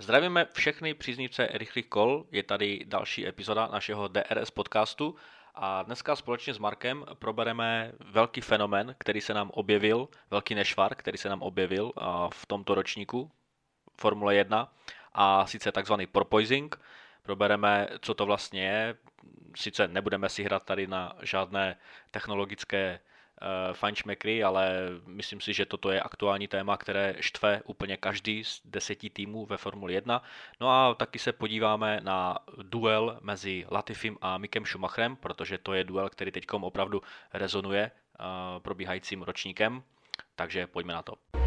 Zdravíme všechny příznivce rychlých kol, je tady další epizoda našeho DRS podcastu. A dneska společně s Markem probereme velký fenomen, který se nám objevil, velký nešvar, který se nám objevil v tomto ročníku Formule 1 a sice takzvaný porpoising. Probereme, co to vlastně je, sice nebudeme si hrát tady na žádné technologické uh, fajnšmekry, ale myslím si, že toto je aktuální téma, které štve úplně každý z deseti týmů ve Formuli 1. No a taky se podíváme na duel mezi Latifim a Mikem Schumacherem, protože to je duel, který teď opravdu rezonuje uh, probíhajícím ročníkem. Takže pojďme na to.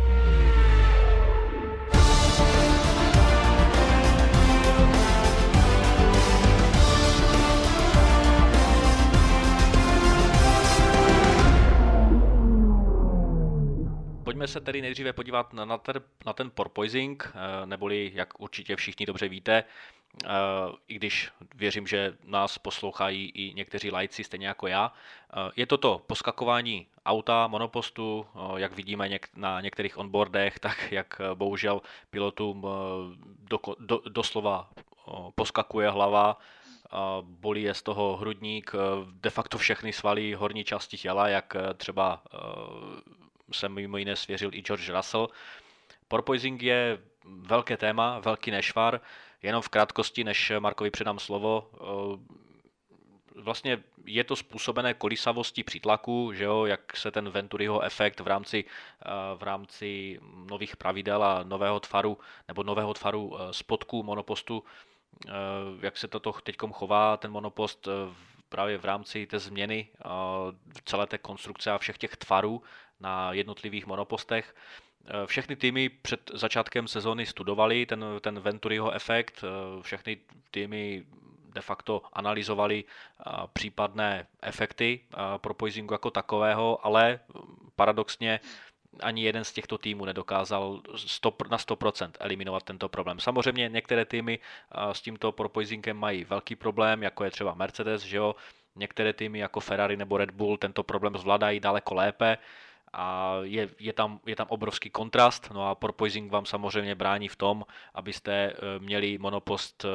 Pojďme se tedy nejdříve podívat na, ten, na ten porpoising, eh, neboli, jak určitě všichni dobře víte, eh, i když věřím, že nás poslouchají i někteří lajci, stejně jako já. Eh, je to to poskakování auta, monopostu, jak vidíme na některých onboardech, tak jak bohužel pilotům do, do, doslova poskakuje hlava, bolí je z toho hrudník, de facto všechny svaly horní části těla, jak třeba se mimo jiné svěřil i George Russell. Porpoising je velké téma, velký nešvar, jenom v krátkosti, než Markovi předám slovo. Eh, vlastně je to způsobené kolísavostí přítlaku, že jo, jak se ten Venturiho efekt v rámci, eh, v rámci nových pravidel a nového tvaru nebo nového tvaru eh, spodku monopostu, jak se toto teď chová, ten monopost právě v rámci té změny celé té konstrukce a všech těch tvarů na jednotlivých monopostech. Eh, všechny týmy před začátkem sezóny studovali ten, ten Venturiho efekt, eh, všechny týmy de facto analyzovali eh, případné efekty pro poisingu jako takového, ale paradoxně ani jeden z těchto týmů nedokázal 100, na 100% eliminovat tento problém. Samozřejmě některé týmy s tímto propoisingem mají velký problém, jako je třeba Mercedes, že jo? některé týmy jako Ferrari nebo Red Bull tento problém zvládají daleko lépe a je, je, tam, je tam obrovský kontrast, no a porpoising vám samozřejmě brání v tom, abyste eh, měli monopost eh,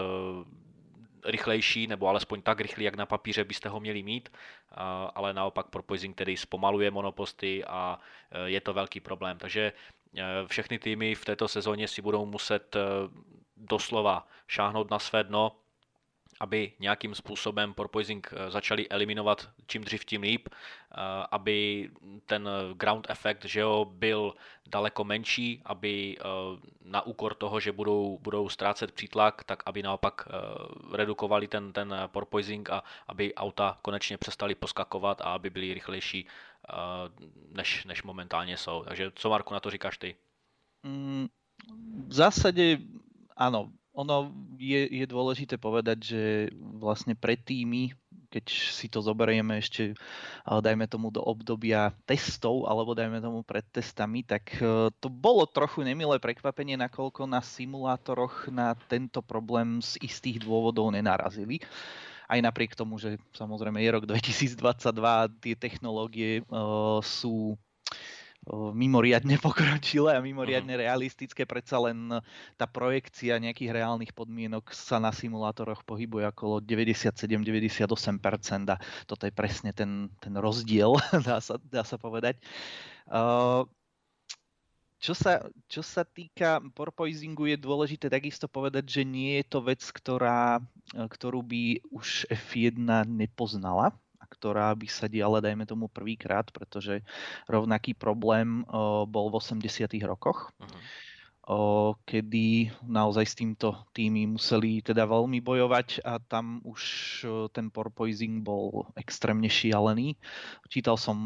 rychlejší, nebo alespoň tak rychlý, jak na papíře byste ho měli mít, ale naopak porpoising tedy zpomaluje monoposty a eh, je to velký problém. Takže všechny týmy v této sezóně si budou muset doslova šáhnout na své dno, aby nějakým způsobem porpoising eh, začali eliminovat čím dřív tím líp, eh, aby ten ground effect že jo, byl daleko menší, aby eh, na úkor toho, že budou, budou ztrácet přítlak, tak aby naopak redukovali ten, ten porpoising a aby auta konečně přestali poskakovat a aby byli rychlejší, než, než momentálně jsou. Takže co Marku na to říkáš ty? Mm, v zásadě áno, ono je, je dôležité povedať, že vlastne pre týmy, keď si to zoberieme ešte, dajme tomu do obdobia testov, alebo dajme tomu pred testami, tak e, to bolo trochu nemilé prekvapenie, nakoľko na simulátoroch na tento problém z istých dôvodov nenarazili. Aj napriek tomu, že samozrejme je rok 2022 a tie technológie uh, sú mimoriadne pokročilé a mimoriadne uh-huh. realistické. Predsa len tá projekcia nejakých reálnych podmienok sa na simulátoroch pohybuje okolo 97-98% a toto je presne ten, ten rozdiel, dá sa, dá sa povedať. Uh, čo sa, čo sa týka porpoisingu, je dôležité takisto povedať, že nie je to vec, ktorá, ktorú by už F1 nepoznala ktorá by sa diala, dajme tomu, prvýkrát, pretože rovnaký problém bol v 80 rokoch. Uh-huh kedy naozaj s týmto týmy museli teda veľmi bojovať a tam už ten porpoising bol extrémne šialený. Čítal som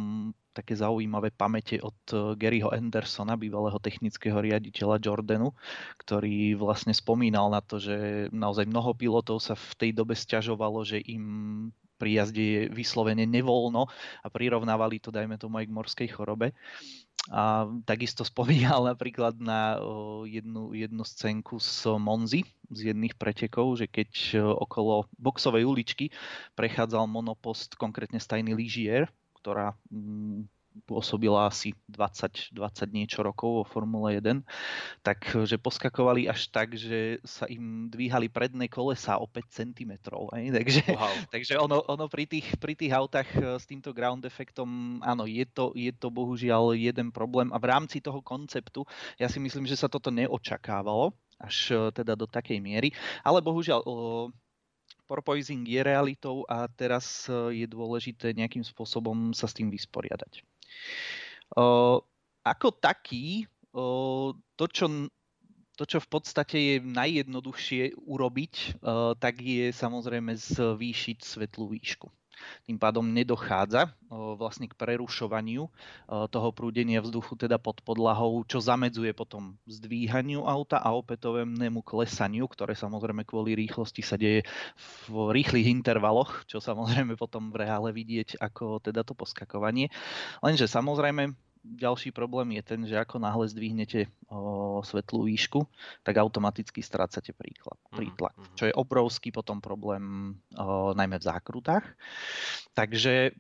také zaujímavé pamäte od Garyho Andersona, bývalého technického riaditeľa Jordanu, ktorý vlastne spomínal na to, že naozaj mnoho pilotov sa v tej dobe sťažovalo, že im pri jazde je vyslovene nevoľno a prirovnávali to, dajme tomu, aj k morskej chorobe. A takisto spomínal napríklad na jednu, jednu scénku z Monzy, z jedných pretekov, že keď okolo boxovej uličky prechádzal monopost, konkrétne stajný lyžier, ktorá mm, pôsobila asi 20, 20 niečo rokov vo Formule 1, takže poskakovali až tak, že sa im dvíhali predné kolesa o 5 cm. Aj? Takže, wow. takže ono, ono pri, tých, pri tých autách e, s týmto ground efektom, áno, je to, je to bohužiaľ jeden problém a v rámci toho konceptu ja si myslím, že sa toto neočakávalo až e, teda do takej miery, ale bohužiaľ porpoising je realitou a teraz je dôležité nejakým spôsobom sa s tým vysporiadať. Ako taký, to čo, to, čo v podstate je najjednoduchšie urobiť, tak je samozrejme zvýšiť svetlú výšku. Tým pádom nedochádza vlastne k prerušovaniu toho prúdenia vzduchu teda pod podlahou, čo zamedzuje potom zdvíhaniu auta a opätovnému klesaniu, ktoré samozrejme kvôli rýchlosti sa deje v rýchlych intervaloch, čo samozrejme potom v reále vidieť ako teda to poskakovanie. Lenže samozrejme ďalší problém je ten, že ako náhle zdvihnete o, svetlú výšku, tak automaticky strácate príklad, mhm, prítlak, mm-hmm. čo je obrovský potom problém o, najmä v zákrutách. Takže,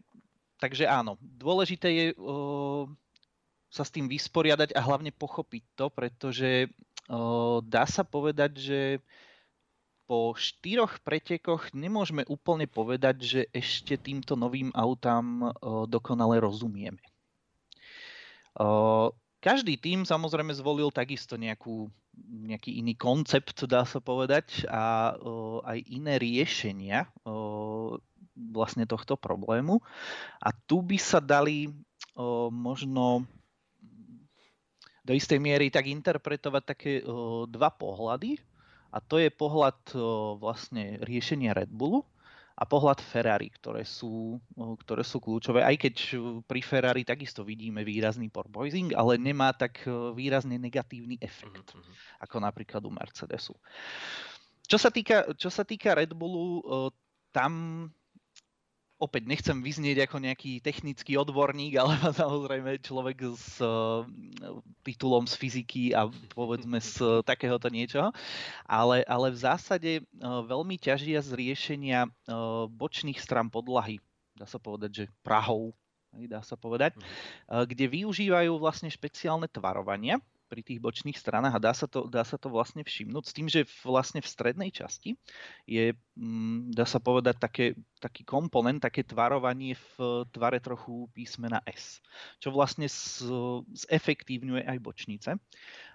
takže áno, dôležité je o, sa s tým vysporiadať a hlavne pochopiť to, pretože o, dá sa povedať, že po štyroch pretekoch nemôžeme úplne povedať, že ešte týmto novým autám dokonale rozumieme. Každý tým samozrejme zvolil takisto nejakú, nejaký iný koncept, dá sa povedať, a aj iné riešenia vlastne tohto problému. A tu by sa dali možno do istej miery tak interpretovať také dva pohľady. A to je pohľad vlastne riešenia Red Bullu a pohľad Ferrari, ktoré sú, ktoré sú kľúčové. Aj keď pri Ferrari takisto vidíme výrazný porpoising, ale nemá tak výrazne negatívny efekt, mm-hmm. ako napríklad u Mercedesu. Čo sa týka, čo sa týka Red Bullu, tam opäť nechcem vyznieť ako nejaký technický odborník, ale samozrejme človek s uh, titulom z fyziky a povedzme z uh, takéhoto niečoho. Ale, ale v zásade uh, veľmi ťažia z riešenia uh, bočných stran podlahy. Dá sa povedať, že Prahou, dá sa povedať, mhm. uh, kde využívajú vlastne špeciálne tvarovania, pri tých bočných stranách a dá sa to, dá sa to vlastne všimnúť s tým, že vlastne v strednej časti je, mm, dá sa povedať, také, taký komponent, také tvarovanie v tvare trochu písmena S, čo vlastne zefektívňuje aj bočnice.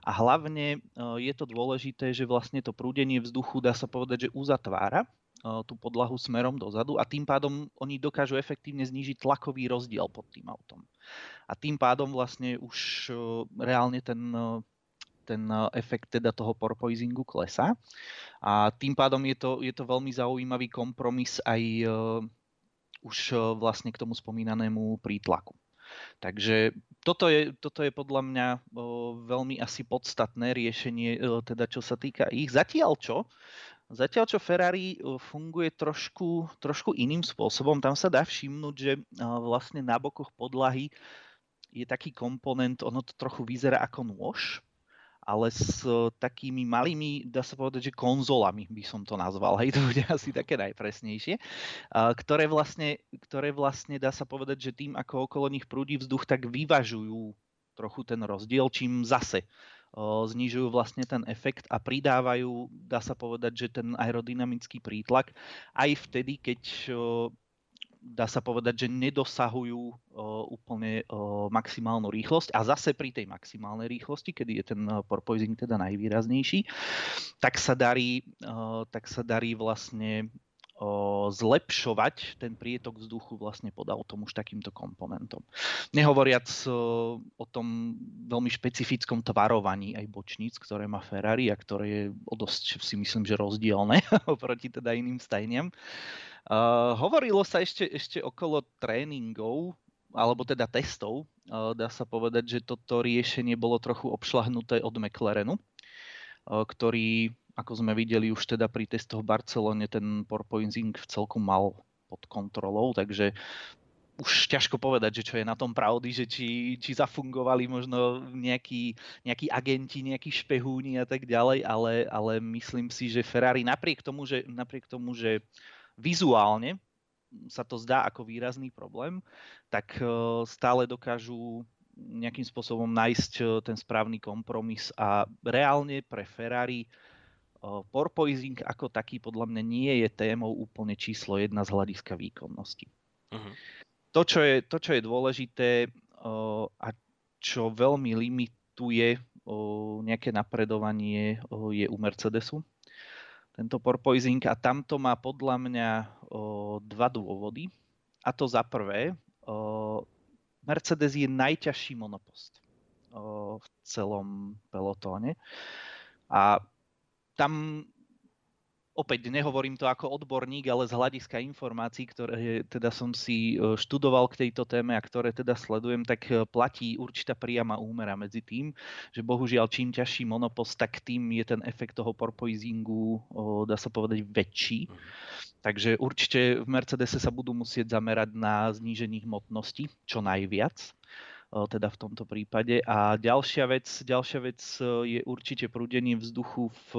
A hlavne e, je to dôležité, že vlastne to prúdenie vzduchu, dá sa povedať, že uzatvára tú podlahu smerom dozadu a tým pádom oni dokážu efektívne znížiť tlakový rozdiel pod tým autom. A tým pádom vlastne už reálne ten, ten efekt teda toho porpoisingu klesá. A tým pádom je to, je to veľmi zaujímavý kompromis aj už vlastne k tomu spomínanému prítlaku. Takže toto je, toto je podľa mňa o, veľmi asi podstatné riešenie, teda čo sa týka ich. Zatiaľ čo, Zatiaľ, čo Ferrari uh, funguje trošku, trošku iným spôsobom, tam sa dá všimnúť, že uh, vlastne na bokoch podlahy je taký komponent, ono to trochu vyzerá ako nôž, ale s uh, takými malými, dá sa povedať, že konzolami by som to nazval, hej, to bude asi také najpresnejšie, ktoré vlastne, ktoré vlastne dá sa povedať, že tým, ako okolo nich prúdi vzduch, tak vyvažujú trochu ten rozdiel, čím zase znižujú vlastne ten efekt a pridávajú, dá sa povedať, že ten aerodynamický prítlak aj vtedy, keď dá sa povedať, že nedosahujú úplne maximálnu rýchlosť a zase pri tej maximálnej rýchlosti, kedy je ten porpoising teda najvýraznejší, tak sa darí, tak sa darí vlastne zlepšovať ten prietok vzduchu vlastne pod autom už takýmto komponentom. Nehovoriac o tom veľmi špecifickom tvarovaní aj bočníc, ktoré má Ferrari a ktoré je o dosť si myslím, že rozdielne oproti teda iným stajniam. Uh, hovorilo sa ešte, ešte okolo tréningov, alebo teda testov, dá sa povedať, že toto riešenie bolo trochu obšlahnuté od McLarenu, uh, ktorý ako sme videli už teda pri testoch v Barcelone, ten porpoising v celku mal pod kontrolou, takže už ťažko povedať, že čo je na tom pravdy, že či, či zafungovali možno nejakí, nejakí agenti, nejakí špehúni a tak ďalej, ale, ale myslím si, že Ferrari napriek tomu, že, napriek tomu, že vizuálne sa to zdá ako výrazný problém, tak stále dokážu nejakým spôsobom nájsť ten správny kompromis a reálne pre Ferrari porpoising ako taký podľa mňa nie je témou úplne číslo jedna z hľadiska výkonnosti. Uh-huh. To, čo je, to, čo je dôležité a čo veľmi limituje nejaké napredovanie je u Mercedesu. Tento porpoising a tamto má podľa mňa dva dôvody. A to za prvé, Mercedes je najťažší monopost v celom pelotóne. A tam opäť nehovorím to ako odborník, ale z hľadiska informácií, ktoré teda som si e, študoval k tejto téme a ktoré teda sledujem, tak e, platí určitá priama úmera medzi tým, že bohužiaľ čím ťažší monopost, tak tým je ten efekt toho porpoisingu, dá sa povedať, väčší. Mhm. Takže určite v Mercedese sa budú musieť zamerať na znížení hmotnosti čo najviac teda v tomto prípade. A ďalšia vec, ďalšia vec je určite prúdenie vzduchu v,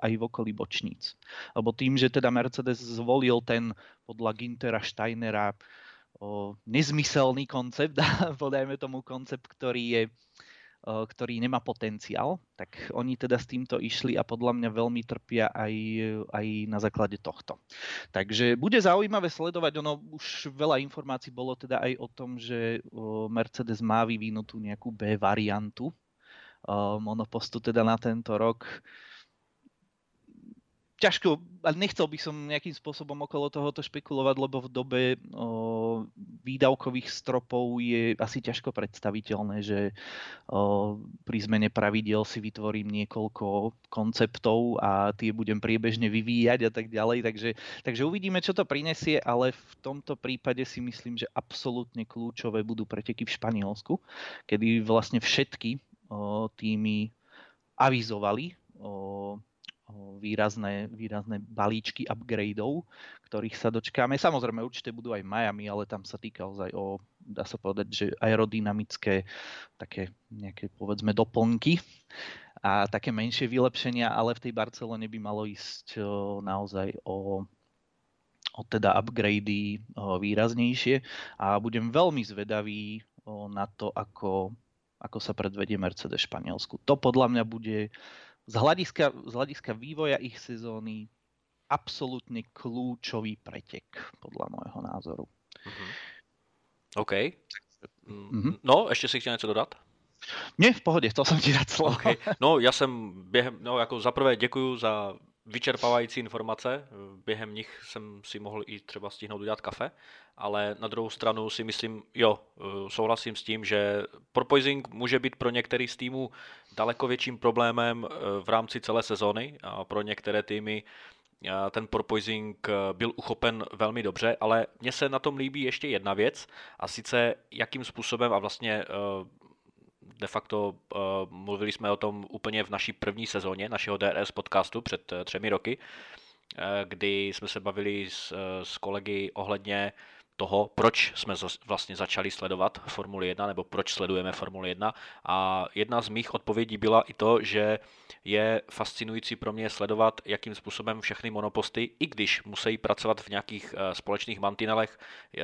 aj v okolí bočníc. Lebo tým, že teda Mercedes zvolil ten podľa Gintera Steinera nezmyselný koncept, podajme tomu koncept, ktorý je ktorý nemá potenciál, tak oni teda s týmto išli a podľa mňa veľmi trpia aj, aj na základe tohto. Takže bude zaujímavé sledovať, ono už veľa informácií bolo teda aj o tom, že Mercedes má vyvinutú nejakú B variantu monopostu teda na tento rok ťažko, ale nechcel by som nejakým spôsobom okolo tohoto špekulovať, lebo v dobe o, výdavkových stropov je asi ťažko predstaviteľné, že o, pri zmene pravidiel si vytvorím niekoľko konceptov a tie budem priebežne vyvíjať a tak ďalej. Takže, takže uvidíme, čo to prinesie, ale v tomto prípade si myslím, že absolútne kľúčové budú preteky v Španielsku, kedy vlastne všetky o, týmy avizovali o, výrazné, výrazné balíčky upgradeov, ktorých sa dočkáme. Samozrejme, určite budú aj Miami, ale tam sa týka ozaj o, dá sa povedať, že aerodynamické také nejaké, povedzme, doplnky a také menšie vylepšenia, ale v tej Barcelone by malo ísť naozaj o o teda upgrady výraznejšie a budem veľmi zvedavý na to, ako, ako sa predvedie Mercedes Španielsku. To podľa mňa bude z hľadiska, z hľadiska vývoja ich sezóny absolútne kľúčový pretek, podľa môjho názoru. Mm-hmm. OK. Mm-hmm. No, ještě si chtěl něco dodat? Ne, v pohodě, to jsem ti dát slovo. Okay. No, já jsem během, no jako zaprvé děkuju za vyčerpávající informace. Během nich jsem si mohl i třeba stihnout udělat kafe, ale na druhou stranu si myslím, jo, souhlasím s tím, že porpoising může být pro některý z týmů daleko větším problémem eh, v rámci celé sezóny a pro některé týmy eh, ten porpoising byl uchopen velmi dobře, ale mně se na tom líbí ještě jedna věc a sice jakým způsobem a vlastně de facto uh, mluvili jsme o tom úplně v naší první sezóně našeho DRS podcastu před uh, třemi roky, uh, kdy jsme se bavili s, uh, s kolegy ohledně toho, proč jsme vlastně začali sledovat Formuli 1 nebo proč sledujeme Formuli 1 a jedna z mých odpovědí byla i to, že je fascinující pro mě sledovat, jakým způsobem všechny monoposty, i když musí pracovat v nějakých eh, společných mantinelech eh,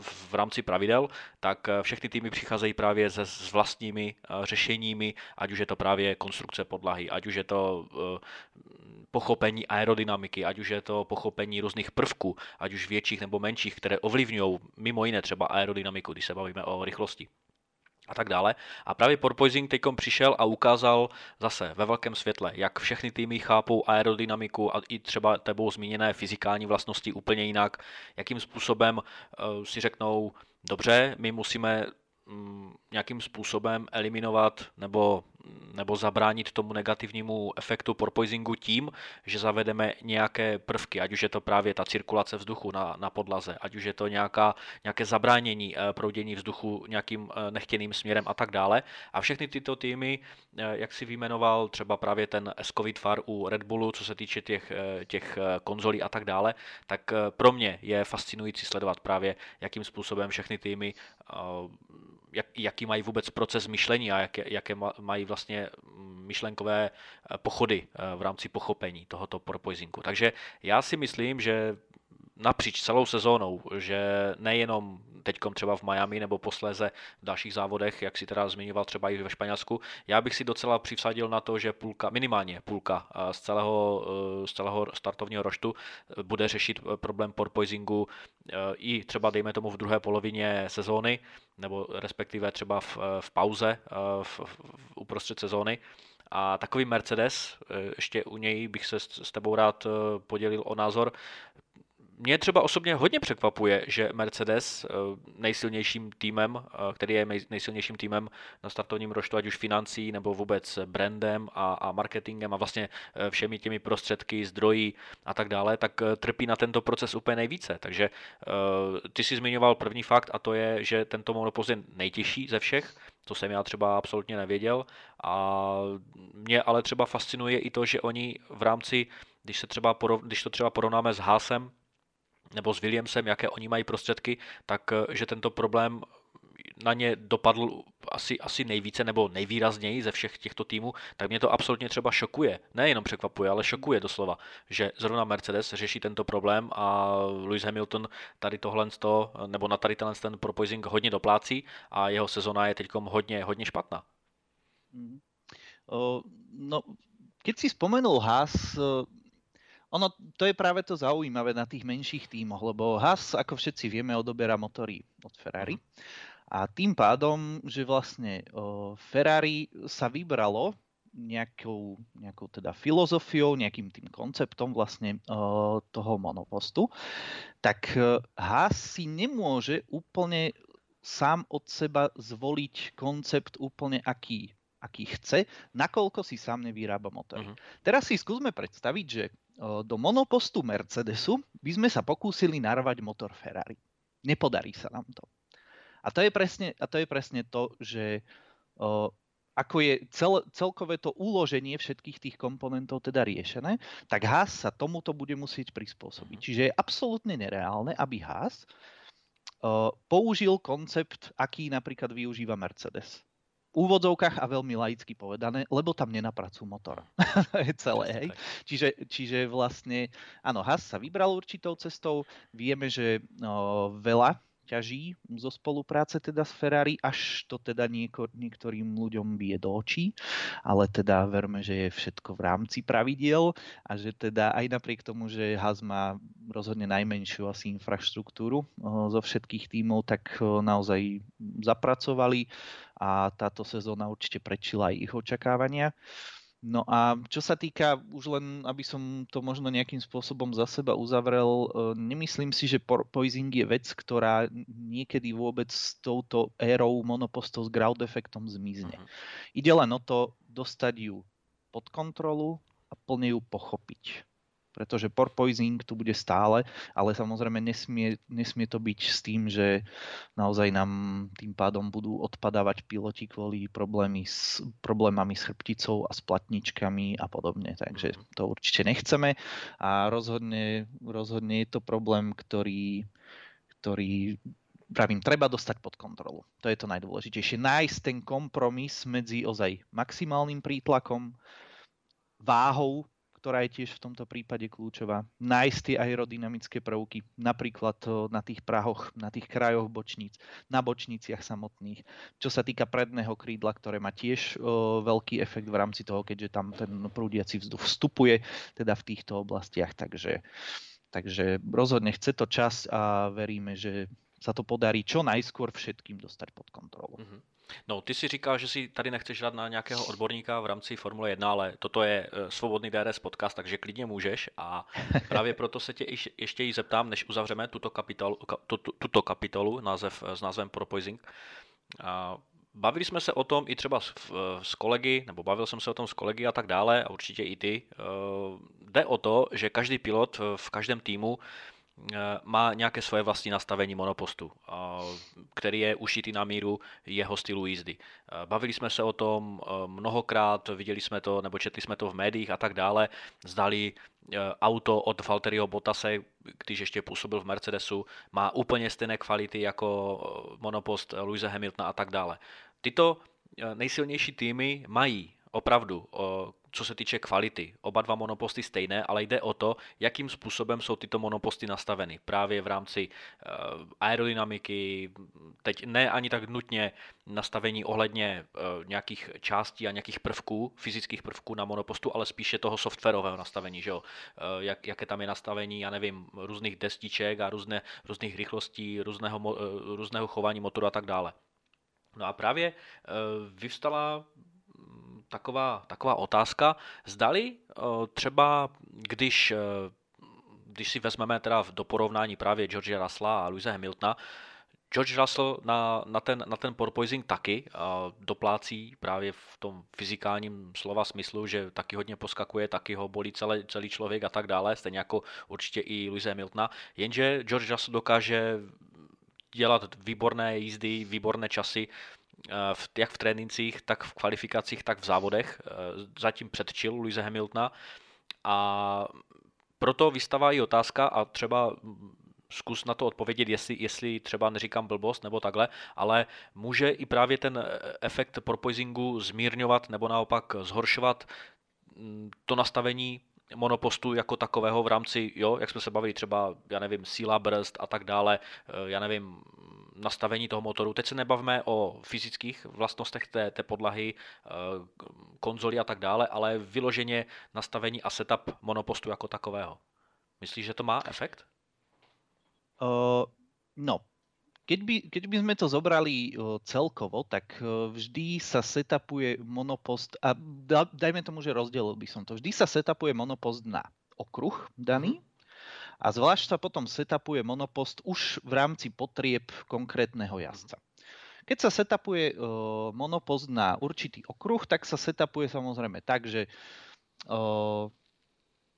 v rámci pravidel, tak eh, všechny týmy přicházejí právě se s vlastními řešeními, ať už je to právě konstrukce podlahy, ať už je to pochopení aerodynamiky, ať už je to pochopení různých prvků, ať už větších nebo menších, které ovlivňují mimo jiné třeba aerodynamiku, když se bavíme o rychlosti a tak dále. A právě Porpoising teď přišel a ukázal zase ve velkém světle, jak všechny týmy chápou aerodynamiku a i třeba tebou zmíněné fyzikální vlastnosti úplně jinak, jakým způsobem uh, si řeknou, dobře, my musíme um, nějakým způsobem eliminovat nebo nebo zabránit tomu negativnímu efektu porpoisingu tím, že zavedeme nějaké prvky, ať už je to právě ta cirkulace vzduchu na, na podlaze, ať už je to nějaká, nějaké zabránění eh, proudění vzduchu nějakým eh, nechtěným směrem a tak dále. A všechny tyto týmy, eh, jak si vyjmenoval třeba právě ten s tvar u Red Bullu, co se týče těch, těch konzolí a tak dále, tak pro mě je fascinující sledovat právě, jakým způsobem všechny týmy jak, jaký mají vůbec proces myšlení a jaké, jaké mají vlastně mm, myšlenkové eh, pochody eh, v rámci pochopení tohoto porpoisingu. Takže já si myslím, že napříč celou sezónou, že nejenom teďkom třeba v Miami nebo posléze v dalších závodech, jak si teda zmiňoval třeba i ve Španělsku, já bych si docela přivsadil na to, že půlka, minimálně půlka z celého, z celého startovního roštu bude řešit problém porpoisingu i třeba dejme tomu v druhé polovině sezóny, nebo respektive třeba v, v pauze v, v, uprostřed sezóny. A takový Mercedes, ještě u něj bych se s tebou rád podělil o názor, mě třeba osobně hodně překvapuje, že Mercedes eh, nejsilnějším týmem, eh, který je nejsilnějším týmem na startovním roštu, ať už financí nebo vůbec brandem a, a marketingem a vlastně eh, všemi těmi prostředky, zdroji a tak dále, tak trpí na tento proces úplně nejvíce. Takže ty si zmiňoval první fakt a to je, že tento monopost je nejtěžší ze všech, to jsem já třeba absolutně nevěděl a mě ale třeba fascinuje i to, že oni v rámci, když, se třeba porov, když to třeba porovnáme s Hásem, nebo s Williamsem, jaké oni mají prostředky, tak eh, že tento problém na ně dopadl asi, asi nejvíce nebo nejvýrazněji ze všech těchto týmů, tak mě to absolutně třeba šokuje. Nejenom překvapuje, ale šokuje doslova, že zrovna Mercedes řeší tento problém a Lewis Hamilton tady tohle, nebo na tady ten proposing hodně doplácí a jeho sezona je teď hodně, hodně špatná. Uh, no, keď si spomenul Haas, ono, to je práve to zaujímavé na tých menších tímoch, lebo Haas, ako všetci vieme, odoberá motory od Ferrari. Mhm. A tým pádom, že vlastne Ferrari sa vybralo nejakou, nejakou teda filozofiou, nejakým tým konceptom vlastne toho monopostu, tak e, Haas si nemôže úplne sám od seba zvoliť koncept úplne aký, aký chce, nakoľko si sám nevyrába motor. Uh-huh. Teraz si skúsme predstaviť, že do monopostu Mercedesu by sme sa pokúsili narvať motor Ferrari. Nepodarí sa nám to. A to je presne, a to, je presne to, že o, ako je cel, celkové to uloženie všetkých tých komponentov teda riešené, tak Haas sa tomuto bude musieť prispôsobiť. Čiže je absolútne nereálne, aby Haas o, použil koncept, aký napríklad využíva Mercedes úvodzovkách a veľmi laicky povedané, lebo tam nenapracujú motor. to je celé, hej. Čiže, čiže vlastne, áno, Haas sa vybral určitou cestou, vieme, že no, veľa ťaží zo spolupráce teda s Ferrari, až to teda nieko, niektorým ľuďom bije do očí, ale teda verme, že je všetko v rámci pravidiel a že teda aj napriek tomu, že Haas má rozhodne najmenšiu asi infraštruktúru zo všetkých tímov, tak naozaj zapracovali a táto sezóna určite prečila aj ich očakávania. No a čo sa týka, už len aby som to možno nejakým spôsobom za seba uzavrel, e, nemyslím si, že poising je vec, ktorá niekedy vôbec s touto érou monopostov s ground efektom zmizne. Uh-huh. Ide len o to dostať ju pod kontrolu a plne ju pochopiť pretože porpoising tu bude stále, ale samozrejme nesmie, nesmie to byť s tým, že naozaj nám tým pádom budú odpadávať piloti kvôli problémy s, problémami s chrbticou a s platničkami a podobne. Takže mhm. to určite nechceme a rozhodne, rozhodne je to problém, ktorý, ktorý pravím, treba dostať pod kontrolu. To je to najdôležitejšie. Nájsť ten kompromis medzi ozaj maximálnym prítlakom, váhou ktorá je tiež v tomto prípade kľúčová. Nájsť tie aerodynamické prvky, napríklad na tých prahoch, na tých krajoch bočníc, na bočniciach samotných. Čo sa týka predného krídla, ktoré má tiež o, veľký efekt v rámci toho, keďže tam ten prúdiaci vzduch vstupuje teda v týchto oblastiach. Takže, takže rozhodne chce to čas a veríme, že sa to podarí čo najskôr všetkým dostať pod kontrolu. Mm-hmm. No, ty si říkal, že si tady nechceš dát na nějakého odborníka v rámci Formule 1, ale toto je eh, svobodný DRS podcast, takže klidně můžeš a právě proto se tě ještě i zeptám, než uzavřeme tuto kapitolu, tuto, kapitolu název, s názvem Proposing. Bavili jsme se o tom i třeba s, s kolegy, nebo bavil jsem se o tom s kolegy a tak dále, a určitě i ty. Eh, jde o to, že každý pilot v každém týmu Eh, má nějaké svoje vlastní nastavení monopostu, který je ušitý na míru jeho stylu jízdy. Eh, bavili jsme se o tom eh, mnohokrát, viděli jsme to, nebo četli jsme to v médiích a tak dále. Zdali auto od Valtteriho Bottase, když ještě působil v Mercedesu, má úplně stejné kvality jako monopost Louise Hamiltona a tak dále. Tyto nejsilnější týmy mají opravdu, co se týče kvality. Oba dva monoposty stejné, ale jde o to, jakým způsobem jsou tyto monoposty nastaveny. Právě v rámci eh, aerodynamiky, teď ne ani tak nutně nastavení ohledně eh, nějakých částí a nějakých prvků, fyzických prvků na monopostu, ale spíše toho softwarového nastavení, že jo? Eh, jak, jaké tam je nastavení, já nevím, různých destiček a různé, různých rychlostí, různého, různého chování motoru a tak dále. No a právě vyvstala taková, taková otázka. Zdali eh, třeba, když, eh, když si vezmeme teda do porovnání právě George Russella a Louisa Hamiltona, George Russell na, na, ten, na ten porpoising taky a doplácí právě v tom fyzikálním slova smyslu, že taky hodně poskakuje, taky ho bolí celý, celý člověk a tak dále, stejně jako určitě i Louisa Hamiltona. Jenže George Russell dokáže dělat výborné jízdy, výborné časy, v, jak v trénincích, tak v kvalifikacích, tak v závodech. Eh, zatím předčil Luise Hamiltona a proto vystává i otázka a třeba zkus na to odpovědět, jestli, jestli třeba neříkám blbost nebo takhle, ale může i právě ten efekt porpoisingu zmírňovat nebo naopak zhoršovat mm, to nastavení monopostu jako takového v rámci, jo, jak jsme se bavili třeba, já nevím, síla brzd a tak dále, eh, já nevím, nastavení toho motoru. Teď se nebavíme o fyzických vlastnostech té, té podlahy, eh, konzoli a tak dále, ale vyloženě nastavení a setup monopostu jako takového. Myslíš, že to má efekt? Uh, no, keď by, keď by sme to zobrali celkovo, tak vždy sa setupuje monopost, a da, dajme tomu, že rozdelil by som to, vždy sa setupuje monopost na okruh daný, mhm a zvlášť sa potom setupuje monopost už v rámci potrieb konkrétneho jazdca. Keď sa setupuje uh, monopost na určitý okruh, tak sa setupuje samozrejme tak, že uh,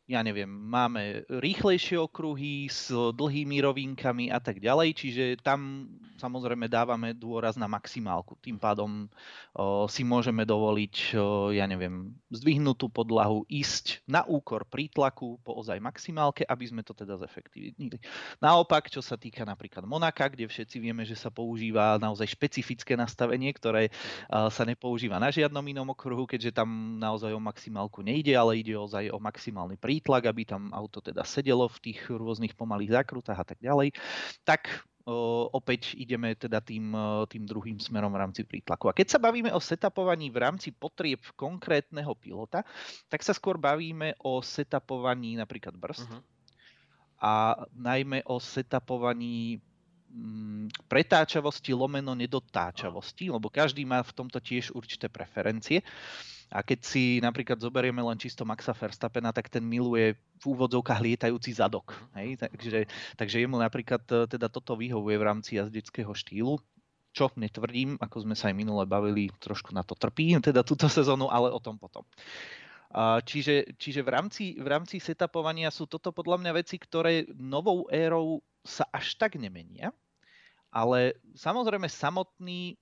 ja neviem, máme rýchlejšie okruhy s dlhými rovinkami a tak ďalej, čiže tam samozrejme dávame dôraz na maximálku. Tým pádom o, si môžeme dovoliť, o, ja neviem, zdvihnutú podlahu, ísť na úkor prítlaku po ozaj maximálke, aby sme to teda zefektívnili. Naopak, čo sa týka napríklad Monaka, kde všetci vieme, že sa používa naozaj špecifické nastavenie, ktoré o, sa nepoužíva na žiadnom inom okruhu, keďže tam naozaj o maximálku nejde, ale ide ozaj o maximálny prítlaku prítlak, aby tam auto teda sedelo v tých rôznych pomalých zákrutách a tak ďalej, tak opäť ideme teda tým, tým druhým smerom v rámci prítlaku. A keď sa bavíme o setupovaní v rámci potrieb konkrétneho pilota, tak sa skôr bavíme o setupovaní napríklad brzd uh-huh. a najmä o setupovaní mm, pretáčavosti lomeno nedotáčavosti, lebo každý má v tomto tiež určité preferencie. A keď si napríklad zoberieme len čisto Maxa Verstappena, tak ten miluje v úvodzovkách lietajúci zadok. Hej? Takže, takže jemu napríklad e, teda toto vyhovuje v rámci jazdeckého štýlu čo netvrdím, ako sme sa aj minule bavili, trošku na to trpí, teda túto sezónu, ale o tom potom. Čiže, čiže v, rámci, v rámci setupovania sú toto podľa mňa veci, ktoré novou érou sa až tak nemenia, ale samozrejme samotný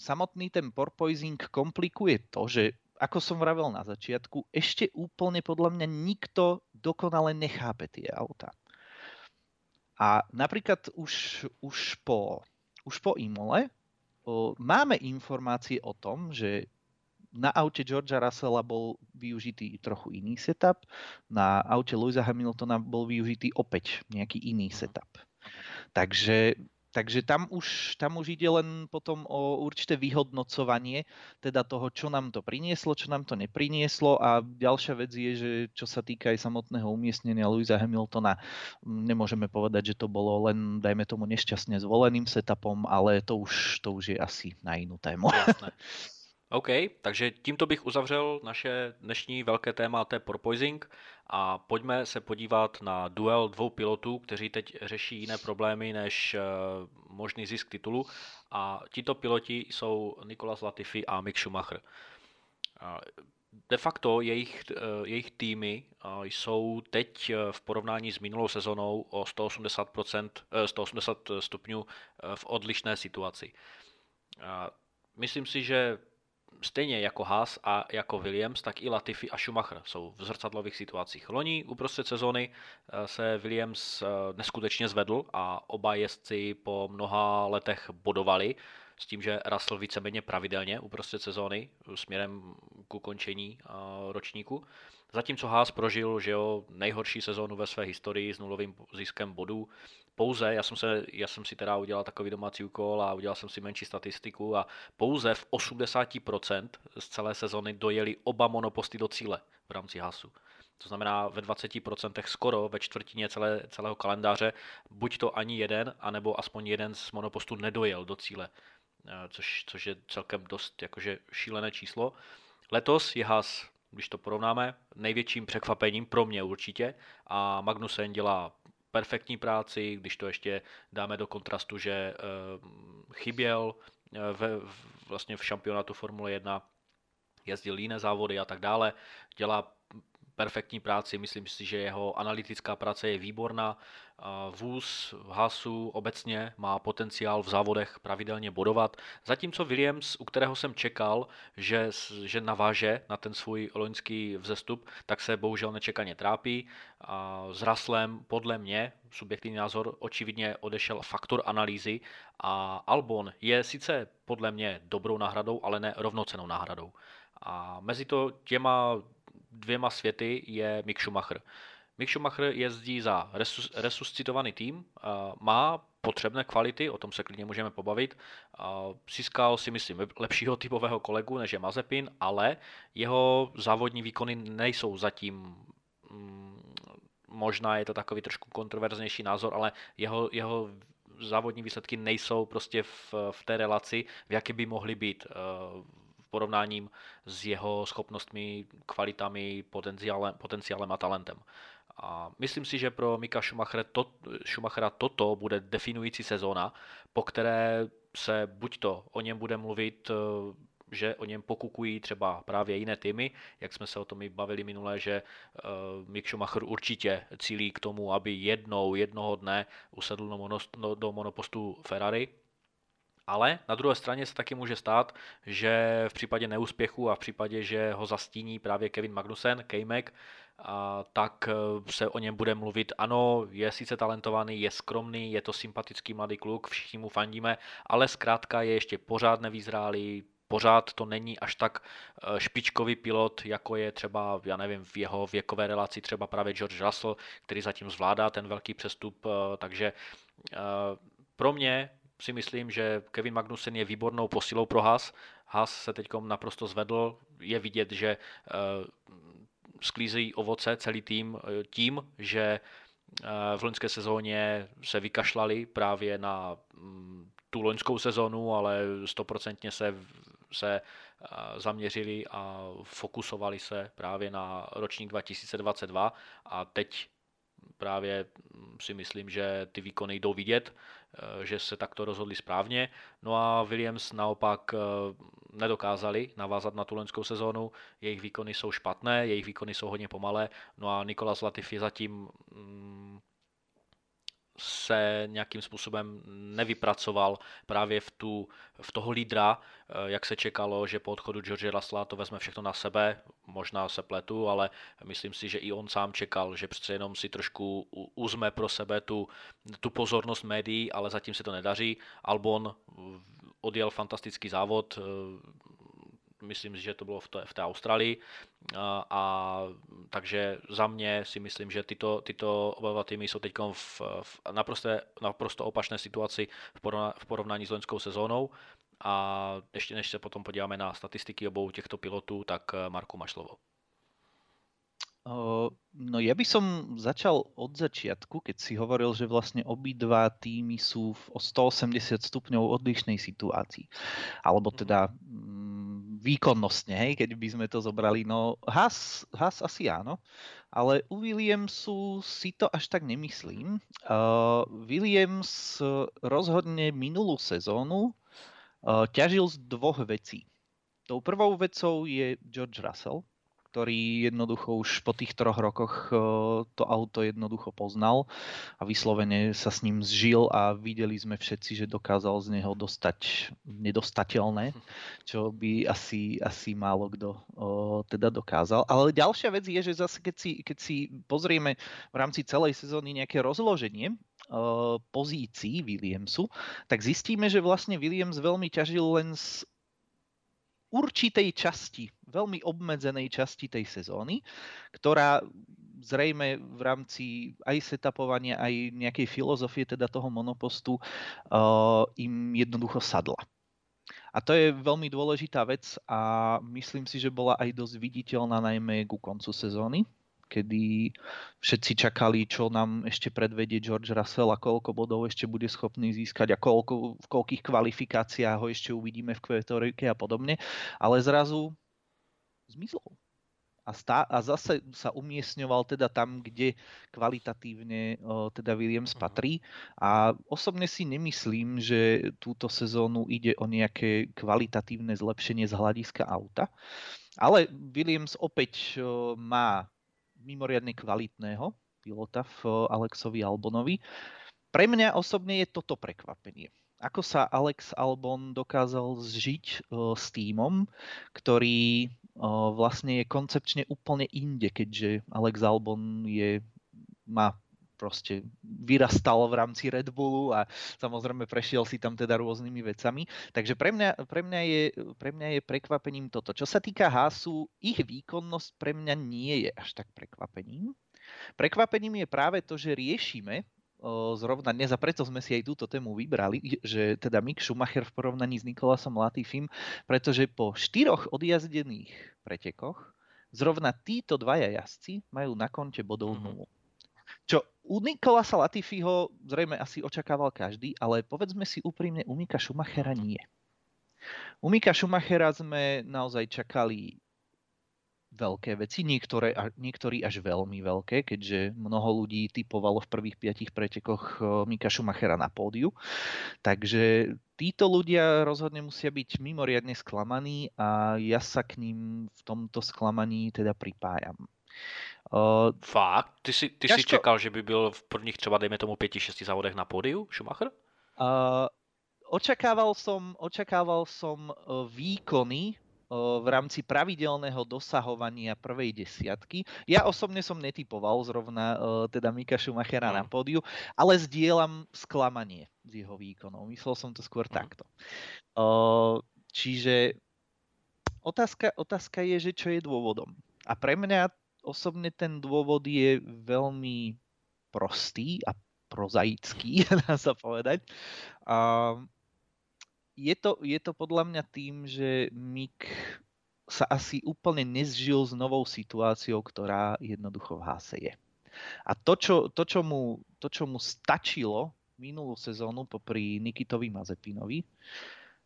samotný ten porpoising komplikuje to, že ako som vravel na začiatku, ešte úplne podľa mňa nikto dokonale nechápe tie autá. A napríklad už, už, po, už po Imole o, máme informácie o tom, že na aute Georgia Russella bol využitý trochu iný setup, na aute Louisa Hamiltona bol využitý opäť nejaký iný mhm. setup. Takže Takže tam už, tam už ide len potom o určité vyhodnocovanie teda toho, čo nám to prinieslo, čo nám to neprinieslo a ďalšia vec je, že čo sa týka aj samotného umiestnenia Louisa Hamiltona, nemôžeme povedať, že to bolo len, dajme tomu, nešťastne zvoleným setupom, ale to už, to už je asi na inú tému. Jasné. OK, takže tímto bych uzavřel naše dnešní velké téma, to je porpoising a pojďme se podívat na duel dvou pilotů, kteří teď řeší jiné problémy než uh, možný zisk titulu a tito piloti jsou Nikolas Latifi a Mick Schumacher. Uh, de facto jejich, uh, jejich týmy jsou teď v porovnání s minulou sezonou o 180%, 180 stupňů v odlišné situaci. Myslím si, že stejně jako Haas a jako Williams, tak i Latifi a Schumacher jsou v zrcadlových situacích. Loni uprostřed sezony eh, se Williams eh, neskutečně zvedl a oba jezdci po mnoha letech bodovali. S tím, že Russell víceméně pravidelně uprostřed sezóny směrem k ukončení ročníku. Zatímco Haas prožil že jo, nejhorší sezónu ve své historii s nulovým ziskem bodů, pouze, já jsem, se, já jsem si teda udělal takový domácí úkol a udělal jsem si menší statistiku a pouze v 80% z celé sezony dojeli oba monoposty do cíle v rámci Hasu. To znamená ve 20% skoro ve čtvrtině celé, celého kalendáře buď to ani jeden, anebo aspoň jeden z monopostů nedojel do cíle, eh, což, což je celkem dost jakože šílené číslo. Letos je Haas, když to porovnáme, největším překvapením pro mě určitě a Magnussen dělá perfektní práci, když to ještě dáme do kontrastu, že eh, chyběl eh, ve, vlastně v šampionátu Formule 1, jezdil jiné závody a tak dále, dělá perfektní práci, myslím si, že jeho analytická práce je výborná. Vůz Hasu obecně má potenciál v závodech pravidelně bodovat, zatímco Williams, u kterého jsem čekal, že, že naváže na ten svůj loňský vzestup, tak se bohužel nečekaně trápí. S Raslem podle mě, subjektivní názor, očividně odešel faktor analýzy a Albon je sice podle mě dobrou náhradou, ale ne rovnocenou náhradou. A mezi to těma dvěma světy je Mick Schumacher. Mick Schumacher jezdí za resus, resuscitovaný tým, má potřebné kvality, o tom se klidně můžeme pobavit. Získal si myslím lepšího typového kolegu než je Mazepin, ale jeho závodní výkony nejsou zatím mm, možná je to takový trošku kontroverznější názor, ale jeho, jeho závodní výsledky nejsou prostě v, v té relaci, v jaké by mohly být porovnáním s jeho schopnostmi, kvalitami, potenciálem, potenciálem a talentem. A myslím si, že pro Mika Schumachera, to, Schumachera toto bude definující sezóna, po které se buď to o něm bude mluvit, eh, že o něm pokukují třeba právě jiné týmy, jak jsme se o tom i bavili minule, že uh, Mick Schumacher určitě cílí k tomu, aby jednou, jednoho dne usedl do, monopostu Ferrari, ale na druhé straně se taky může stát, že v případě neúspěchu a v případě, že ho zastíní právě Kevin Magnussen, Kejmek, a tak e, se o něm bude mluvit. Ano, je sice talentovaný, je skromný, je to sympatický mladý kluk, všichni mu fandíme, ale zkrátka je ještě pořád nevyzrálý, pořád to není až tak e, špičkový pilot, jako je třeba, já nevím, v jeho věkové relaci třeba právě George Russell, který zatím zvládá ten velký přestup, e, takže pro mě si myslím, že Kevin Magnussen je výbornou posilou pro Haas. Haas se teď naprosto zvedl, je vidět, že uh, sklízejí ovoce celý tým uh, tím, že uh, v loňské sezóně se vykašlali právě na um, tu loňskou sezónu, ale stoprocentně se, se zaměřili a fokusovali se právě na ročník 2022 a teď právě mm, si myslím, že ty výkony jdou vidět, eh, že se takto rozhodli správně. No a Williams naopak eh, nedokázali navázat na tu loňskou sezónu, jejich výkony jsou špatné, jejich výkony jsou hodně pomalé, no a Nikolas Latifi zatím mm, se nějakým způsobem nevypracoval právě v, tu, v toho lídra, eh, jak se čekalo, že po odchodu George Russella to vezme všechno na sebe, možná se pletu, ale myslím si, že i on sám čekal, že přece jenom si trošku uzme pro sebe tu, tu pozornost médií, ale zatím se to nedaří. Albon odjel fantastický závod, eh, myslím že to bylo v té, v té Austrálii. A, a takže za mě si myslím, že tyto, tyto oba týmy jsou teď v, v naprosto, naprosto opačné situaci v, porovna, v porovnání s loňskou sezónou. A ještě než se potom podíváme na statistiky obou těchto pilotů, tak eh, Marku máš slovo. No ja by som začal od začiatku, keď si hovoril, že vlastne obidva týmy sú v o 180 stupňov odlišnej situácii. Alebo teda mm, výkonnostne, hej, keď by sme to zobrali. No Haas, Haas asi áno, ale u Williamsu si to až tak nemyslím. Uh, Williams rozhodne minulú sezónu uh, ťažil z dvoch vecí. Tou prvou vecou je George Russell, ktorý jednoducho už po tých troch rokoch eh, to auto jednoducho poznal a vyslovene sa s ním zžil a videli sme všetci, že dokázal z neho dostať nedostateľné, čo by asi, asi málo kto eh, teda dokázal. Ale ďalšia vec je, že zase keď si, keď si pozrieme v rámci celej sezóny nejaké rozloženie pozícií Williamsu, tak zistíme, že vlastne Williams veľmi ťažil len z určitej časti, veľmi obmedzenej časti tej sezóny, ktorá zrejme v rámci aj setupovania, aj nejakej filozofie teda toho monopostu uh, im jednoducho sadla. A to je veľmi dôležitá vec a myslím si, že bola aj dosť viditeľná najmä ku koncu sezóny, kedy všetci čakali, čo nám ešte predvedie George Russell a koľko bodov ešte bude schopný získať a koľko, v koľkých kvalifikáciách ho ešte uvidíme v kvetorike a podobne. Ale zrazu zmizol. A, stá, a zase sa umiestňoval teda tam, kde kvalitatívne o, teda Williams mhm. patrí. A osobne si nemyslím, že túto sezónu ide o nejaké kvalitatívne zlepšenie z hľadiska auta. Ale Williams opäť o, má mimoriadne kvalitného pilota v Alexovi Albonovi. Pre mňa osobne je toto prekvapenie. Ako sa Alex Albon dokázal zžiť s týmom, ktorý vlastne je koncepčne úplne inde, keďže Alex Albon je, má proste vyrastal v rámci Red Bullu a samozrejme prešiel si tam teda rôznymi vecami. Takže pre mňa, pre mňa, je, pre mňa je prekvapením toto. Čo sa týka Hásu, ich výkonnosť pre mňa nie je až tak prekvapením. Prekvapením je práve to, že riešime zrovna dnes a preto sme si aj túto tému vybrali, že teda Mick Schumacher v porovnaní s Nikolasom Latifim, pretože po štyroch odjazdených pretekoch zrovna títo dvaja jazdci majú na konte bodov mm-hmm. nulu. Čo u Nikolasa Latifiho zrejme asi očakával každý, ale povedzme si úprimne, u Mika Schumachera nie. U Mika Schumachera sme naozaj čakali veľké veci, niektoré, niektorí až veľmi veľké, keďže mnoho ľudí typovalo v prvých piatich pretekoch eh, Mika Schumachera na pódiu. Takže títo ľudia rozhodne musia byť mimoriadne sklamaní a ja sa k ním v tomto sklamaní teda pripájam. Uh, Fakt? Ty si, ty si čekal, že by byl v prvních třeba, dejme tomu, pěti, šesti závodech na pódiu Schumacher? Uh, očakával som, očakával som výkony v rámci pravidelného dosahovania prvej desiatky. Ja osobne som netypoval zrovna teda Mika Schumachera mm. na pódiu, ale zdieľam sklamanie z jeho výkonov. Myslel som to skôr mm. takto. Čiže otázka, otázka je, že čo je dôvodom. A pre mňa osobne ten dôvod je veľmi prostý a prozaický, dá sa povedať. A je, to, je to podľa mňa tým, že Mick sa asi úplne nezžil s novou situáciou, ktorá jednoducho v háse je. A to, čo, to, čo, mu, to, čo mu stačilo minulú sezónu popri Nikitovi Mazepinovi,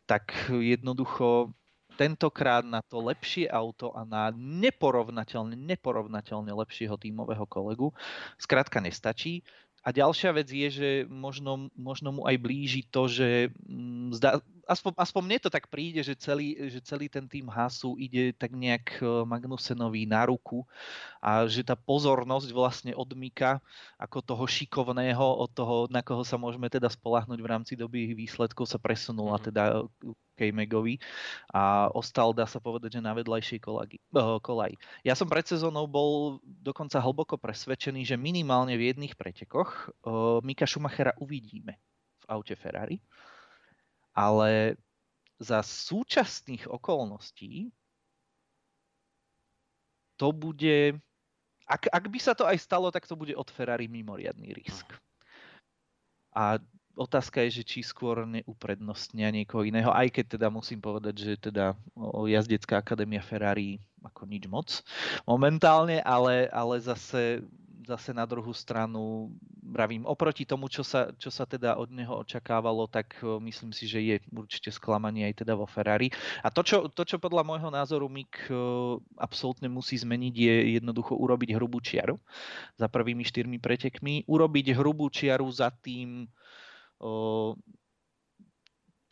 tak jednoducho tentokrát na to lepšie auto a na neporovnateľne, neporovnateľne lepšieho tímového kolegu skrátka nestačí. A ďalšia vec je, že možno, možno mu aj blíži to, že mm, zdá, aspoň, aspoň mne to tak príde, že celý, že celý ten tým Hasu ide tak nejak e, Magnusenovi na ruku a že tá pozornosť vlastne odmýka ako toho šikovného, od toho, na koho sa môžeme teda spolahnuť v rámci doby výsledkov, sa presunula mm-hmm. teda K-Megovi a ostal, dá sa povedať, že na vedľajšej eh, kolaji. Ja som pred sezónou bol dokonca hlboko presvedčený, že minimálne v jedných pretekoch uh, Mika Schumachera uvidíme v aute Ferrari, ale za súčasných okolností to bude, ak, ak by sa to aj stalo, tak to bude od Ferrari mimoriadný risk. A otázka je, že či skôr neuprednostnia niekoho iného, aj keď teda musím povedať, že teda jazdecká akadémia Ferrari ako nič moc momentálne, ale, ale zase, zase na druhú stranu vravím, oproti tomu, čo sa, čo sa teda od neho očakávalo, tak myslím si, že je určite sklamanie aj teda vo Ferrari. A to, čo, to, čo podľa môjho názoru Mick absolútne musí zmeniť, je jednoducho urobiť hrubú čiaru za prvými štyrmi pretekmi, urobiť hrubú čiaru za tým,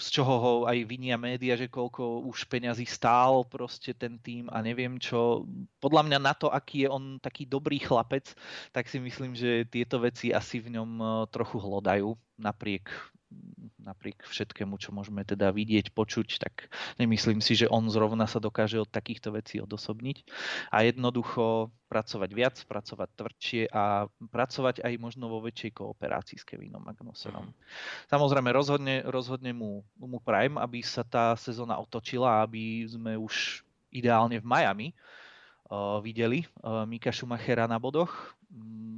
z čoho ho aj vinia média, že koľko už peňazí stál proste ten tým a neviem čo. Podľa mňa na to, aký je on taký dobrý chlapec, tak si myslím, že tieto veci asi v ňom trochu hlodajú napriek napriek všetkému, čo môžeme teda vidieť, počuť, tak nemyslím si, že on zrovna sa dokáže od takýchto vecí odosobniť. A jednoducho pracovať viac, pracovať tvrdšie a pracovať aj možno vo väčšej kooperácii s Kevinom Magnusenom. Mm. Samozrejme, rozhodne, rozhodne mu, mu prajem, aby sa tá sezóna otočila, aby sme už ideálne v Miami uh, videli uh, Mika Schumachera na bodoch.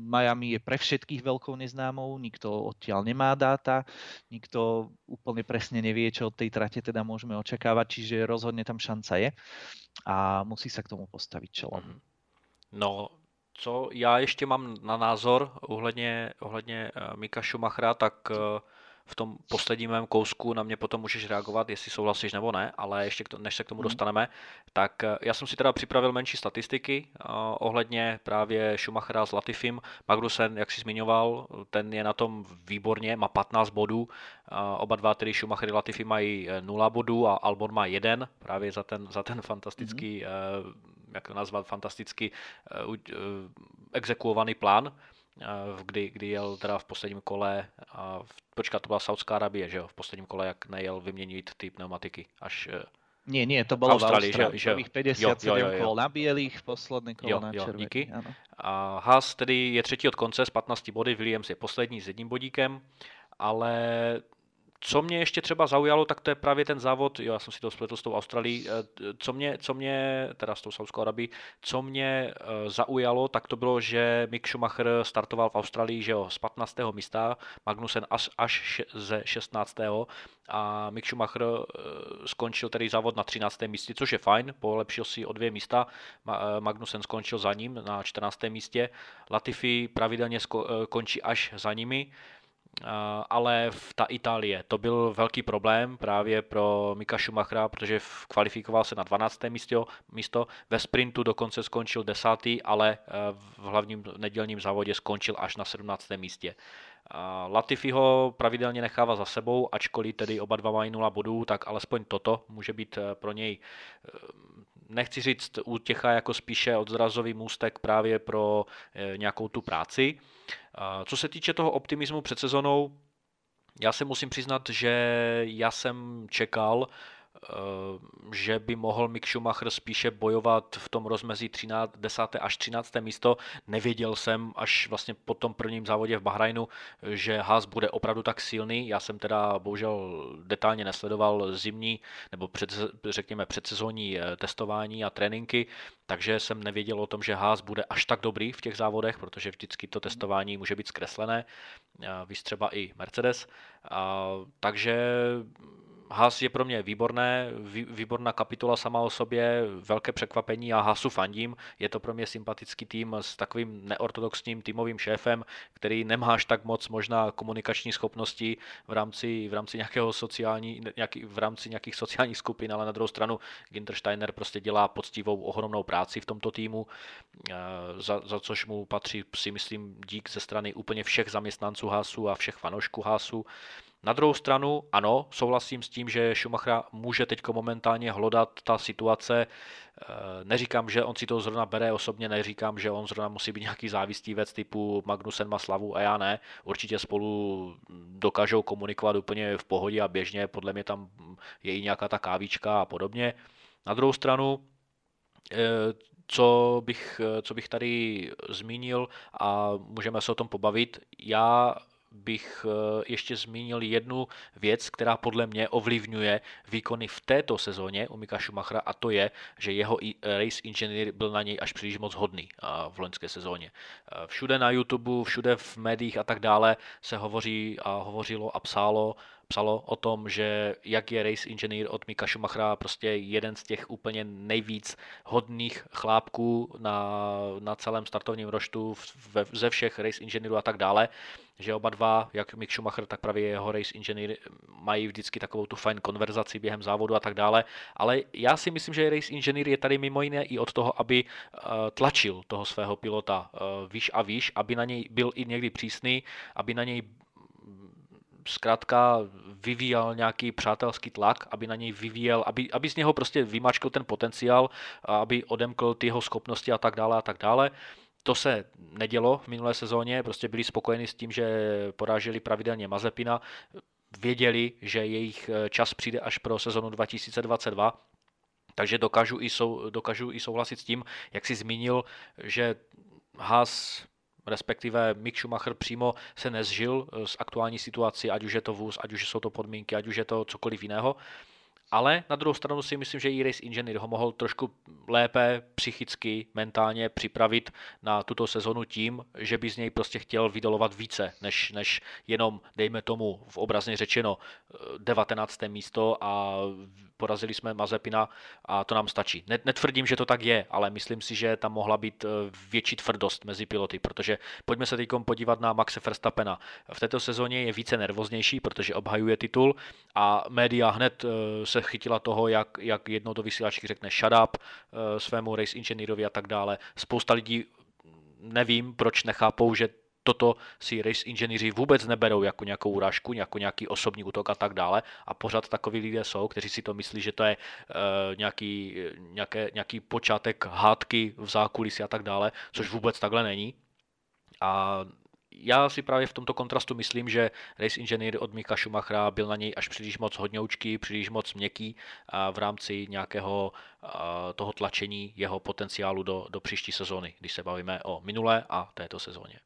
Miami je pre všetkých veľkou neznámou, nikto odtiaľ nemá dáta, nikto úplne presne nevie, čo od tej trate teda môžeme očakávať, čiže rozhodne tam šanca je a musí sa k tomu postaviť čelom. Mhm. No, co já ještě mám na názor ohledně, ohledně uh, Mika Schumachera, tak uh, v tom posledním mém kousku na mě potom můžeš reagovat, jestli souhlasíš nebo ne, ale ještě než se k tomu mhm. dostaneme, tak eh, já jsem si teda připravil menší statistiky uh, ohledně právě Schumachera s Latifim. Magnussen, jak jsi zmiňoval, ten je na tom výborně, má 15 bodů, uh, oba dva, tedy Schumacher a Latifi mají 0 bodů a Albon má jeden, právě za ten, za ten fantastický, mm-hmm. jak to nazvat, fantasticky exekuovaný plán kdy, kdy jel teda v posledním kole, a v, počkat, to byla Saudská Arabie, že jo, v posledním kole, jak nejel vyměnit ty pneumatiky, až eh, nie, nie, to bolo Austrálii, v Austrálii, že, že 57 jo, jo, jo, kol na bielých, posledné kolo jo, na červených. Díky. Ano. A Haas tedy je třetí od konce s 15 body, Williams je poslední s jedním bodíkem, ale co mě ještě třeba zaujalo, tak to je právě ten závod, jo, já jsem si to spletl s tou Australií, eh, co mě, co mě, teda s tou Saudskou Arabií, co mě eh, zaujalo, tak to bylo, že Mick Schumacher startoval v Austrálii, že jo, z 15. místa, Magnussen až, až ze 16. a Mick Schumacher eh, skončil tedy závod na 13. místě, což je fajn, polepšil si o dvě místa, Magnussen skončil za ním na 14. místě, Latifi pravidelně končí až za nimi, ale v ta Itálie, to byl velký problém právě pro Mika Schumachera, protože kvalifikoval se na 12. místo, místo, ve sprintu dokonce skončil 10. ale e, v hlavním nedělním závodě skončil až na 17. místě. Latifi ho pravidelně nechává za sebou, ačkoliv tedy oba dva mají 0 bodů, tak alespoň toto může být pro něj nechci říct útěcha jako spíše odzrazový můstek právě pro nějakou tu práci. Co se týče toho optimismu před sezonou, já se musím přiznat, že já jsem čekal, Eh, že by mohl Mick Schumacher spíše bojovat v tom rozmezí 13, 10. až 13. místo. Nevěděl jsem až vlastně po tom prvním závodě v Bahrajnu, že Haas bude opravdu tak silný. Já jsem teda bohužel detailně nesledoval zimní nebo před, řekněme předsezónní eh, testování a tréninky, takže jsem nevěděl o tom, že Haas bude až tak dobrý v těch závodech, protože vždycky to testování může být zkreslené, eh, víš třeba i Mercedes. A, takže Haas je pro mě výborné, výborná kapitola sama o sobě, velké překvapení a Haasu fandím. Je to pro mě sympatický tým s takovým neortodoxním týmovým šéfem, který nemá až tak moc možná komunikační schopnosti v rámci, v rámci nějakého sociální, nějaký, v rámci nějakých sociálních skupin, ale na druhou stranu Ginter Steiner prostě dělá poctivou ohromnou práci v tomto týmu, eh, za, za což mu patří si myslím dík ze strany úplně všech zaměstnanců Haasu a všech fanoušků Haasu. Na druhou stranu, ano, souhlasím s tím, že Schumacher může teď momentálně hlodat ta situace. Eh, neříkám, že on si to zrovna bere osobně, neříkám, že on zrovna musí být nějaký věc typu Magnusen má slavu a já ne. Určitě spolu dokážou komunikovat úplně v pohodě a běžně, podle mě tam je i nějaká ta kávička a podobně. Na druhou stranu, eh, co bych, co bych tady zmínil a můžeme se o tom pobavit. Já bych eh, ještě zmínil jednu věc, která podle mě ovlivňuje výkony v této sezóně u Mika Schumachera a to je, že jeho race engineer byl na něj až příliš moc hodný eh, v loňské sezóně. Eh, všude na YouTube, všude v médiích a tak dále se hovoří a hovořilo a psálo psalo o tom, že jak je race engineer od Mika Schumachera prostě jeden z těch úplně nejvíc hodných chlápků na, na celém startovním roštu ve, ze všech race engineerů a tak dále, že oba dva, jak Mick Schumacher, tak právě jeho race engineer mají vždycky takovou tu fajn konverzaci během závodu a tak dále, ale já si myslím, že race engineer je tady mimo jiné i od toho, aby uh, tlačil toho svého pilota uh, výš a výš, aby na něj byl i někdy přísný, aby na něj zkrátka vyvíjel nějaký přátelský tlak, aby na něj vyvíjel, aby, aby z něho prostě vymačkal ten potenciál, aby odemkl ty jeho schopnosti a tak dále a tak dále. To se nedělo v minulé sezóně, prostě byli spokojeni s tím, že poráželi pravidelně Mazepina. věděli, že jejich čas přijde až pro sezonu 2022, takže dokážu i, sou, dokážu i souhlasit s tím, jak jsi zmínil, že Haas respektive Mick Schumacher přímo se nezžil s aktuální situací, ať už je to vůz, ať už jsou to podmínky, ať už je to cokoliv jiného. Ale na druhou stranu si myslím, že i Race Engineer ho mohl trošku lépe psychicky, mentálně připravit na tuto sezonu tím, že by z něj prostě chtěl vydolovat více, než, než jenom, dejme tomu, v obrazně řečeno, 19. místo a porazili jsme Mazepina a to nám stačí. Netvrdím, že to tak je, ale myslím si, že tam mohla být eh, větší tvrdost mezi piloty, protože pojďme se teď podívat na Maxe Verstappena. V této sezóně je více nervóznější, protože obhajuje titul a média hned eh, chytila toho, jak, jak jednou do vysílačky řekne shut up eh, svému race engineerovi a tak dále. Spousta lidí nevím, proč nechápou, že toto si race inženýři vůbec neberou jako nějakou urážku, jako nějaký osobní útok a tak dále. A pořád takový lidé jsou, kteří si to myslí, že to je uh, nějaký, nějaké, nějaký počátek hádky v zákulisí a tak dále, což vůbec takhle není. A já si právě v tomto kontrastu myslím, že race engineer od Mika Schumachera byl na něj až příliš moc hodňoučký, příliš moc měkký a v rámci nějakého toho tlačení jeho potenciálu do, do příští sezóny, když se bavíme o minulé a této sezóně.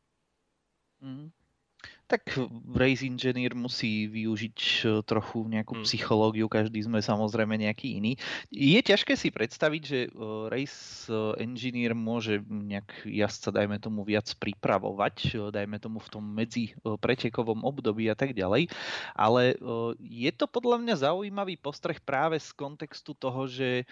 Mm. Tak race engineer musí využiť eh, trochu nejakú mm. psychológiu, každý sme samozrejme nejaký iný. Je ťažké si predstaviť, že eh, race eh, engineer môže nejak jazdca, dajme tomu, viac pripravovať, dajme tomu v tom medzi pretekovom období a tak ďalej, ale je to podľa mňa zaujímavý postreh práve z kontextu toho, že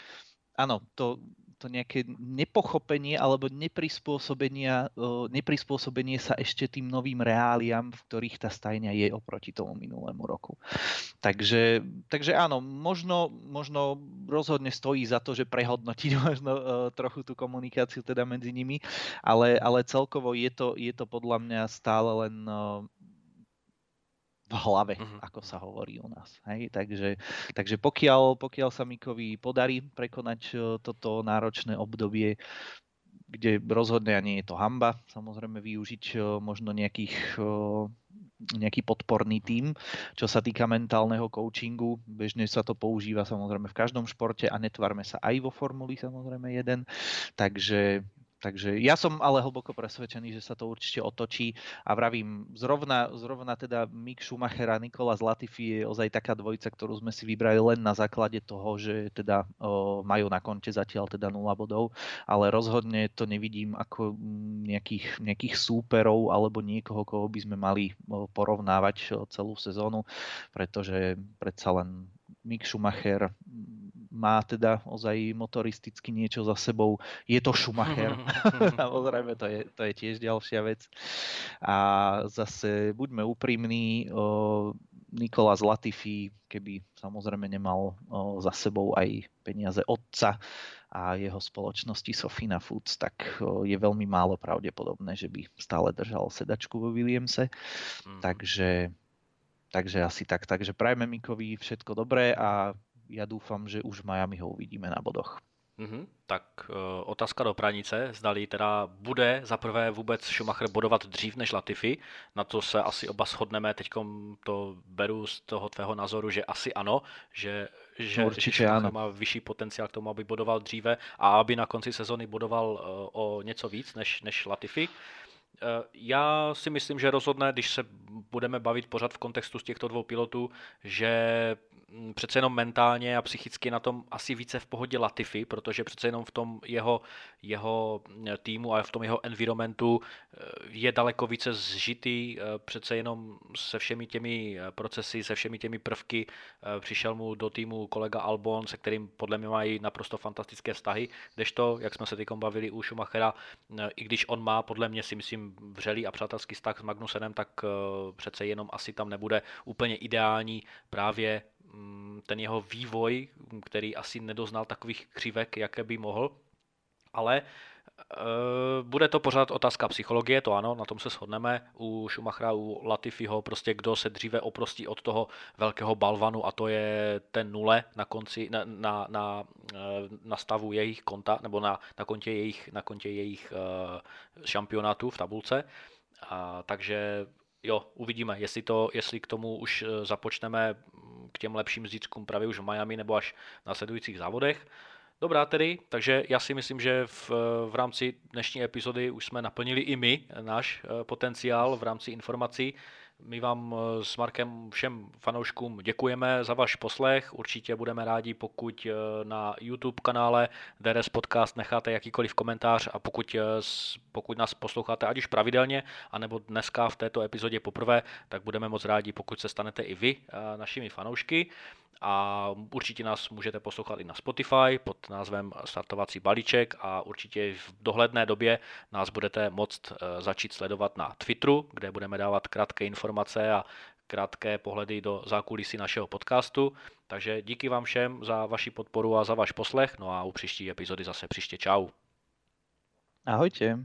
áno, to to nejaké nepochopenie alebo neprispôsobenie, neprispôsobenie sa ešte tým novým reáliám, v ktorých tá stajňa je oproti tomu minulému roku. Takže, takže áno, možno, možno rozhodne stojí za to, že prehodnotiť možno trochu tú komunikáciu teda medzi nimi, ale, ale celkovo je to, je to podľa mňa stále len v hlave, uh-huh. ako sa hovorí u nás. Hej? Takže, takže pokiaľ, pokiaľ sa Mikovi podarí prekonať e, toto náročné obdobie, kde rozhodne a nie je to hamba, samozrejme využiť e, možno nejakých, e, nejaký podporný tím, čo sa týka mentálneho coachingu. Bežne sa to používa samozrejme v každom športe a netvarme sa aj vo formuli samozrejme jeden. Takže Takže ja som ale hlboko presvedčený, že sa to určite otočí. A vravím, zrovna, zrovna teda Mick Schumacher a Nikola Latifi je ozaj taká dvojica, ktorú sme si vybrali len na základe toho, že teda o, majú na konte zatiaľ teda 0 bodov, ale rozhodne to nevidím ako nejakých, nejakých súperov alebo niekoho, koho by sme mali porovnávať celú sezónu, pretože predsa len Mick Schumacher má teda ozaj motoristicky niečo za sebou. Je to Schumacher. Samozrejme, to je, to je tiež ďalšia vec. A zase buďme úprimní, Nikola Latifi, keby samozrejme nemal za sebou aj peniaze otca a jeho spoločnosti Sofina Foods, tak je veľmi málo pravdepodobné, že by stále držal sedačku vo Williamse. Mm. Takže takže asi tak. Takže prajme Mikovi všetko dobré a ja dúfam, že už v Miami ho uvidíme na bodoch. Mm-hmm. Tak uh, otázka do pranice, zdali teda bude za prvé vůbec Schumacher bodovat dřív než Latifi, na to se asi oba shodneme, teď to beru z toho tvého názoru, že asi ano, že, že, Určitě že Schumacher ano. má vyšší potenciál k tomu, aby bodoval dříve a aby na konci sezony bodoval uh, o něco víc než, než Latifi. Uh, já si myslím, že rozhodne, když se budeme bavit pořád v kontextu z těchto dvou pilotů, že přece jenom mentálně a psychicky na tom asi více v pohodě Latifi, protože přece jenom v tom jeho, jeho mm, týmu a v tom jeho environmentu eh, je daleko více zžitý, eh, přece jenom se všemi těmi eh, procesy, se všemi těmi prvky přišel mu do týmu kolega Albon, se kterým podle mě mají naprosto fantastické vztahy, kdežto, jak jsme se teď bavili u Schumachera, i když on má podle mě si myslím vřelý a přátelský vztah s Magnusenem, tak přece jenom asi tam nebude úplně ideální právě Mm, ten jeho vývoj, který asi nedoznal takových křivek, jaké by mohl, ale Uh, bude to pořád otázka psychologie, to ano, na tom se shodneme. U Schumachera, u Latifiho, prostě kdo se dříve oprostí od toho velkého balvanu a to je ten nule na konci, na, na, na, eh, na stavu jejich konta, nebo na, na kontě jejich, na kontě jejich uh, šampionátů v tabulce. A, takže jo, uvidíme, jestli, to, jestli k tomu už započneme mm, k těm lepším zítřkům právě už v Miami nebo až na sledujících závodech. Dobrá tedy, takže já si myslím, že v, v rámci dnešní epizody už jsme naplnili i my náš potenciál v rámci informací. My vám eh, s Markem všem fanouškům děkujeme za váš poslech. Určitě budeme rádi, pokud eh, na YouTube kanále DRS Podcast necháte jakýkoliv komentář a pokud, eh, pokud nás posloucháte ať už pravidelně, anebo dneska v této epizodě poprvé, tak budeme moc rádi, pokud se stanete i vy našimi fanoušky a určitě nás můžete poslouchat i na Spotify pod názvem Startovací balíček a určitě v dohledné době nás budete moct začít sledovat na Twitteru, kde budeme dávat krátké informace a krátké pohledy do zákulisí našeho podcastu. Takže díky vám všem za vaši podporu a za váš poslech. No a u příští epizody zase příště čau. Ahojte.